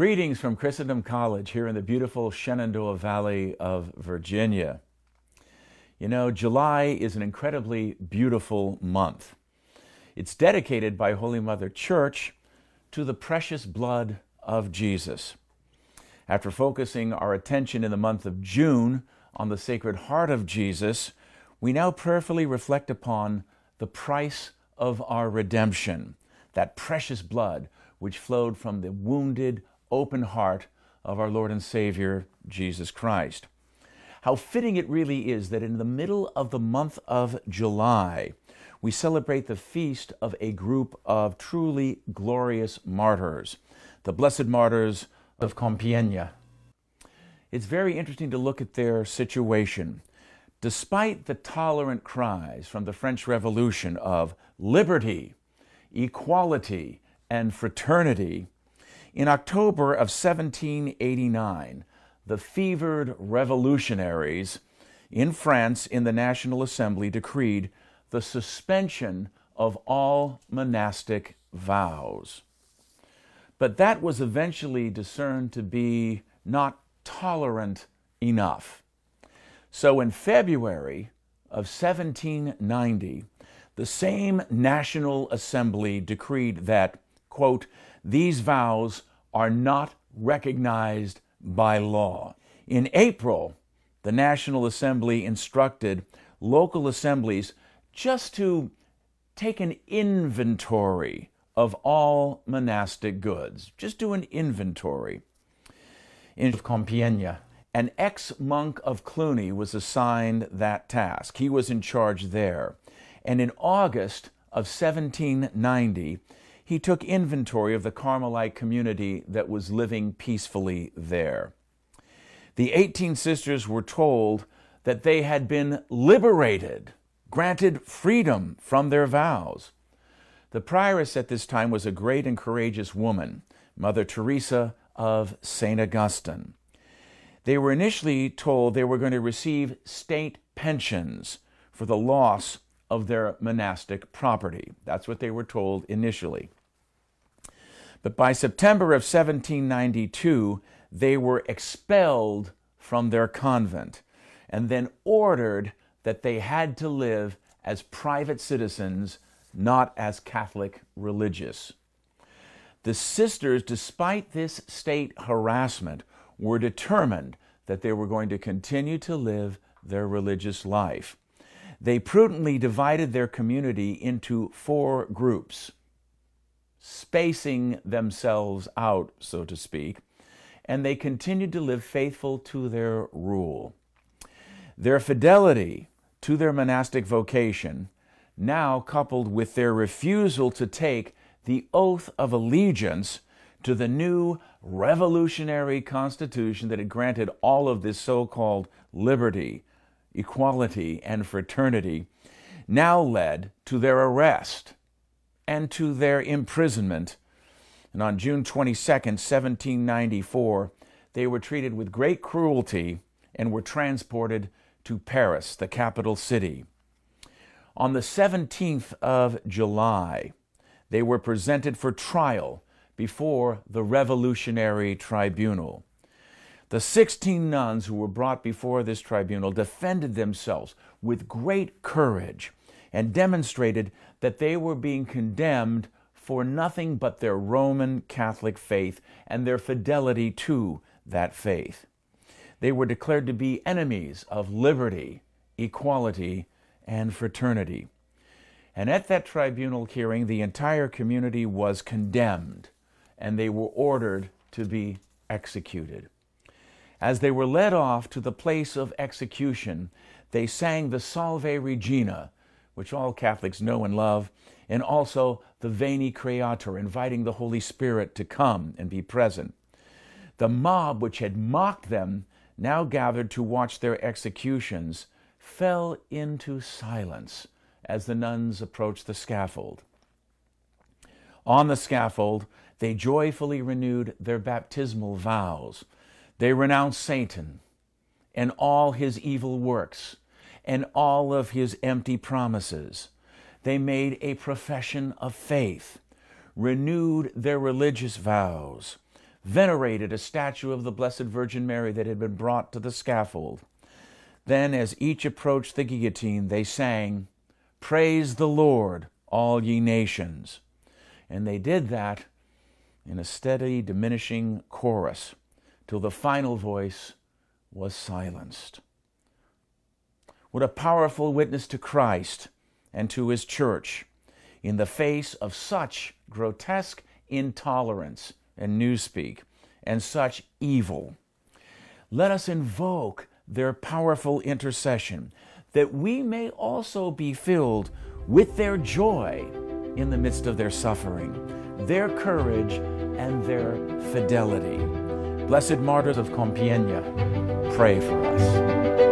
Greetings from Christendom College here in the beautiful Shenandoah Valley of Virginia. You know, July is an incredibly beautiful month. It's dedicated by Holy Mother Church to the precious blood of Jesus. After focusing our attention in the month of June on the Sacred Heart of Jesus, we now prayerfully reflect upon the price of our redemption, that precious blood which flowed from the wounded, open heart of our Lord and Savior, Jesus Christ. How fitting it really is that in the middle of the month of July, we celebrate the feast of a group of truly glorious martyrs, the blessed martyrs of Compiègne. It's very interesting to look at their situation. Despite the tolerant cries from the French Revolution of liberty, equality, and fraternity, in October of 1789, the fevered revolutionaries in France in the National Assembly decreed the suspension of all monastic vows. But that was eventually discerned to be not tolerant enough. So in February of 1790, the same National Assembly decreed that, quote, these vows are not recognized by law. In April, the National Assembly instructed local assemblies just to take an inventory of all monastic goods. Just do an inventory. In Compiègne, an ex monk of Cluny was assigned that task. He was in charge there. And in August of 1790, he took inventory of the Carmelite community that was living peacefully there. The 18 sisters were told that they had been liberated, granted freedom from their vows. The prioress at this time was a great and courageous woman, Mother Teresa of St. Augustine. They were initially told they were going to receive state pensions for the loss of their monastic property. That's what they were told initially. But by September of 1792, they were expelled from their convent and then ordered that they had to live as private citizens, not as Catholic religious. The sisters, despite this state harassment, were determined that they were going to continue to live their religious life. They prudently divided their community into four groups spacing themselves out, so to speak, and they continued to live faithful to their rule. Their fidelity to their monastic vocation, now coupled with their refusal to take the oath of allegiance to the new revolutionary constitution that had granted all of this so called liberty, equality, and fraternity, now led to their arrest and to their imprisonment. And on June 22, 1794, they were treated with great cruelty and were transported to Paris, the capital city. On the 17th of July, they were presented for trial before the Revolutionary Tribunal. The 16 nuns who were brought before this tribunal defended themselves with great courage and demonstrated that they were being condemned for nothing but their Roman Catholic faith and their fidelity to that faith. They were declared to be enemies of liberty, equality, and fraternity. And at that tribunal hearing, the entire community was condemned and they were ordered to be executed. As they were led off to the place of execution, they sang the Salve Regina, which all Catholics know and love, and also the Veni Creator, inviting the Holy Spirit to come and be present. The mob, which had mocked them, now gathered to watch their executions, fell into silence as the nuns approached the scaffold. On the scaffold, they joyfully renewed their baptismal vows. They renounced Satan and all his evil works and all of his empty promises. They made a profession of faith, renewed their religious vows, venerated a statue of the Blessed Virgin Mary that had been brought to the scaffold. Then, as each approached the guillotine, they sang, Praise the Lord, all ye nations. And they did that in a steady, diminishing chorus till the final voice was silenced. What a powerful witness to Christ and to his church in the face of such grotesque intolerance and newspeak and such evil. Let us invoke their powerful intercession that we may also be filled with their joy in the midst of their suffering, their courage, and their fidelity. Blessed martyrs of Compiègne, pray for us.